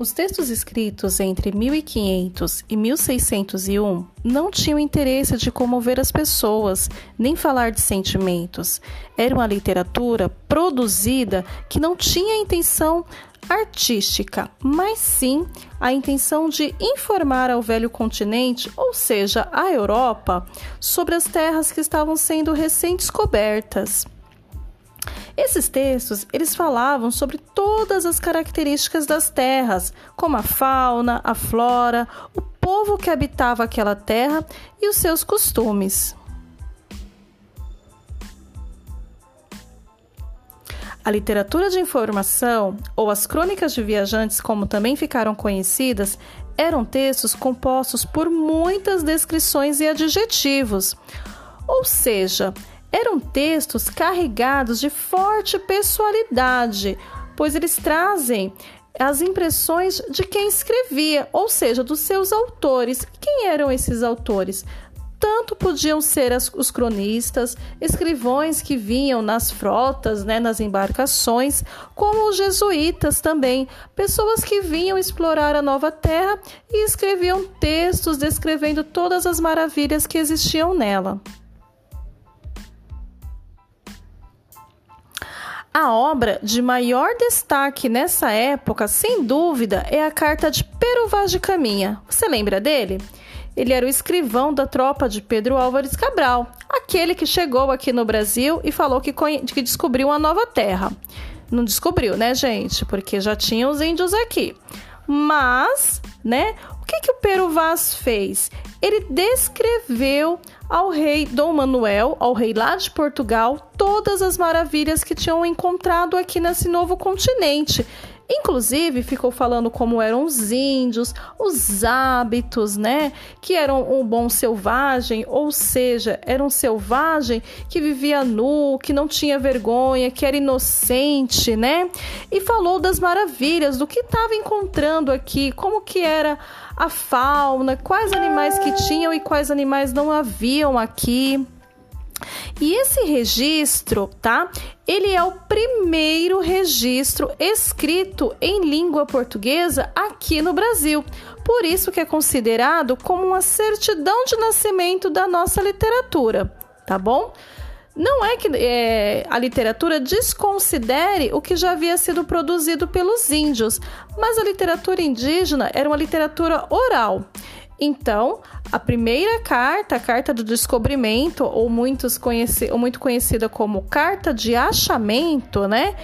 Os textos escritos entre 1500 e 1601 não tinham interesse de comover as pessoas, nem falar de sentimentos. Era uma literatura produzida que não tinha intenção artística, mas sim a intenção de informar ao velho continente, ou seja, a Europa, sobre as terras que estavam sendo recém-descobertas. Esses textos, eles falavam sobre todas as características das terras, como a fauna, a flora, o povo que habitava aquela terra e os seus costumes. A literatura de informação, ou as crônicas de viajantes, como também ficaram conhecidas, eram textos compostos por muitas descrições e adjetivos. Ou seja, eram textos carregados de forte pessoalidade, pois eles trazem as impressões de quem escrevia, ou seja, dos seus autores. Quem eram esses autores? Tanto podiam ser as, os cronistas, escrivões que vinham nas frotas, né, nas embarcações, como os jesuítas também, pessoas que vinham explorar a nova terra e escreviam textos descrevendo todas as maravilhas que existiam nela. A obra de maior destaque nessa época, sem dúvida, é a carta de Pero Vaz de Caminha. Você lembra dele? Ele era o escrivão da tropa de Pedro Álvares Cabral, aquele que chegou aqui no Brasil e falou que, que descobriu uma nova terra. Não descobriu, né, gente? Porque já tinha os índios aqui. Mas, né, o que, que o Pero Vaz fez? Ele descreveu ao rei Dom Manuel, ao rei lá de Portugal, todas as maravilhas que tinham encontrado aqui nesse novo continente. Inclusive, ficou falando como eram os índios, os hábitos, né? Que eram um bom selvagem, ou seja, era um selvagem que vivia nu, que não tinha vergonha, que era inocente, né? E falou das maravilhas, do que estava encontrando aqui, como que era a fauna, quais animais que tinham e quais animais não haviam aqui. E esse registro, tá? Ele é o primeiro registro escrito em língua portuguesa aqui no Brasil. Por isso que é considerado como uma certidão de nascimento da nossa literatura, tá bom? Não é que é, a literatura desconsidere o que já havia sido produzido pelos índios, mas a literatura indígena era uma literatura oral. Então, a primeira carta, a carta do descobrimento, ou, muitos conheci, ou muito conhecida como carta de achamento, né?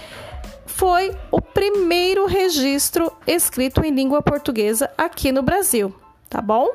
Foi o primeiro registro escrito em língua portuguesa aqui no Brasil, tá bom?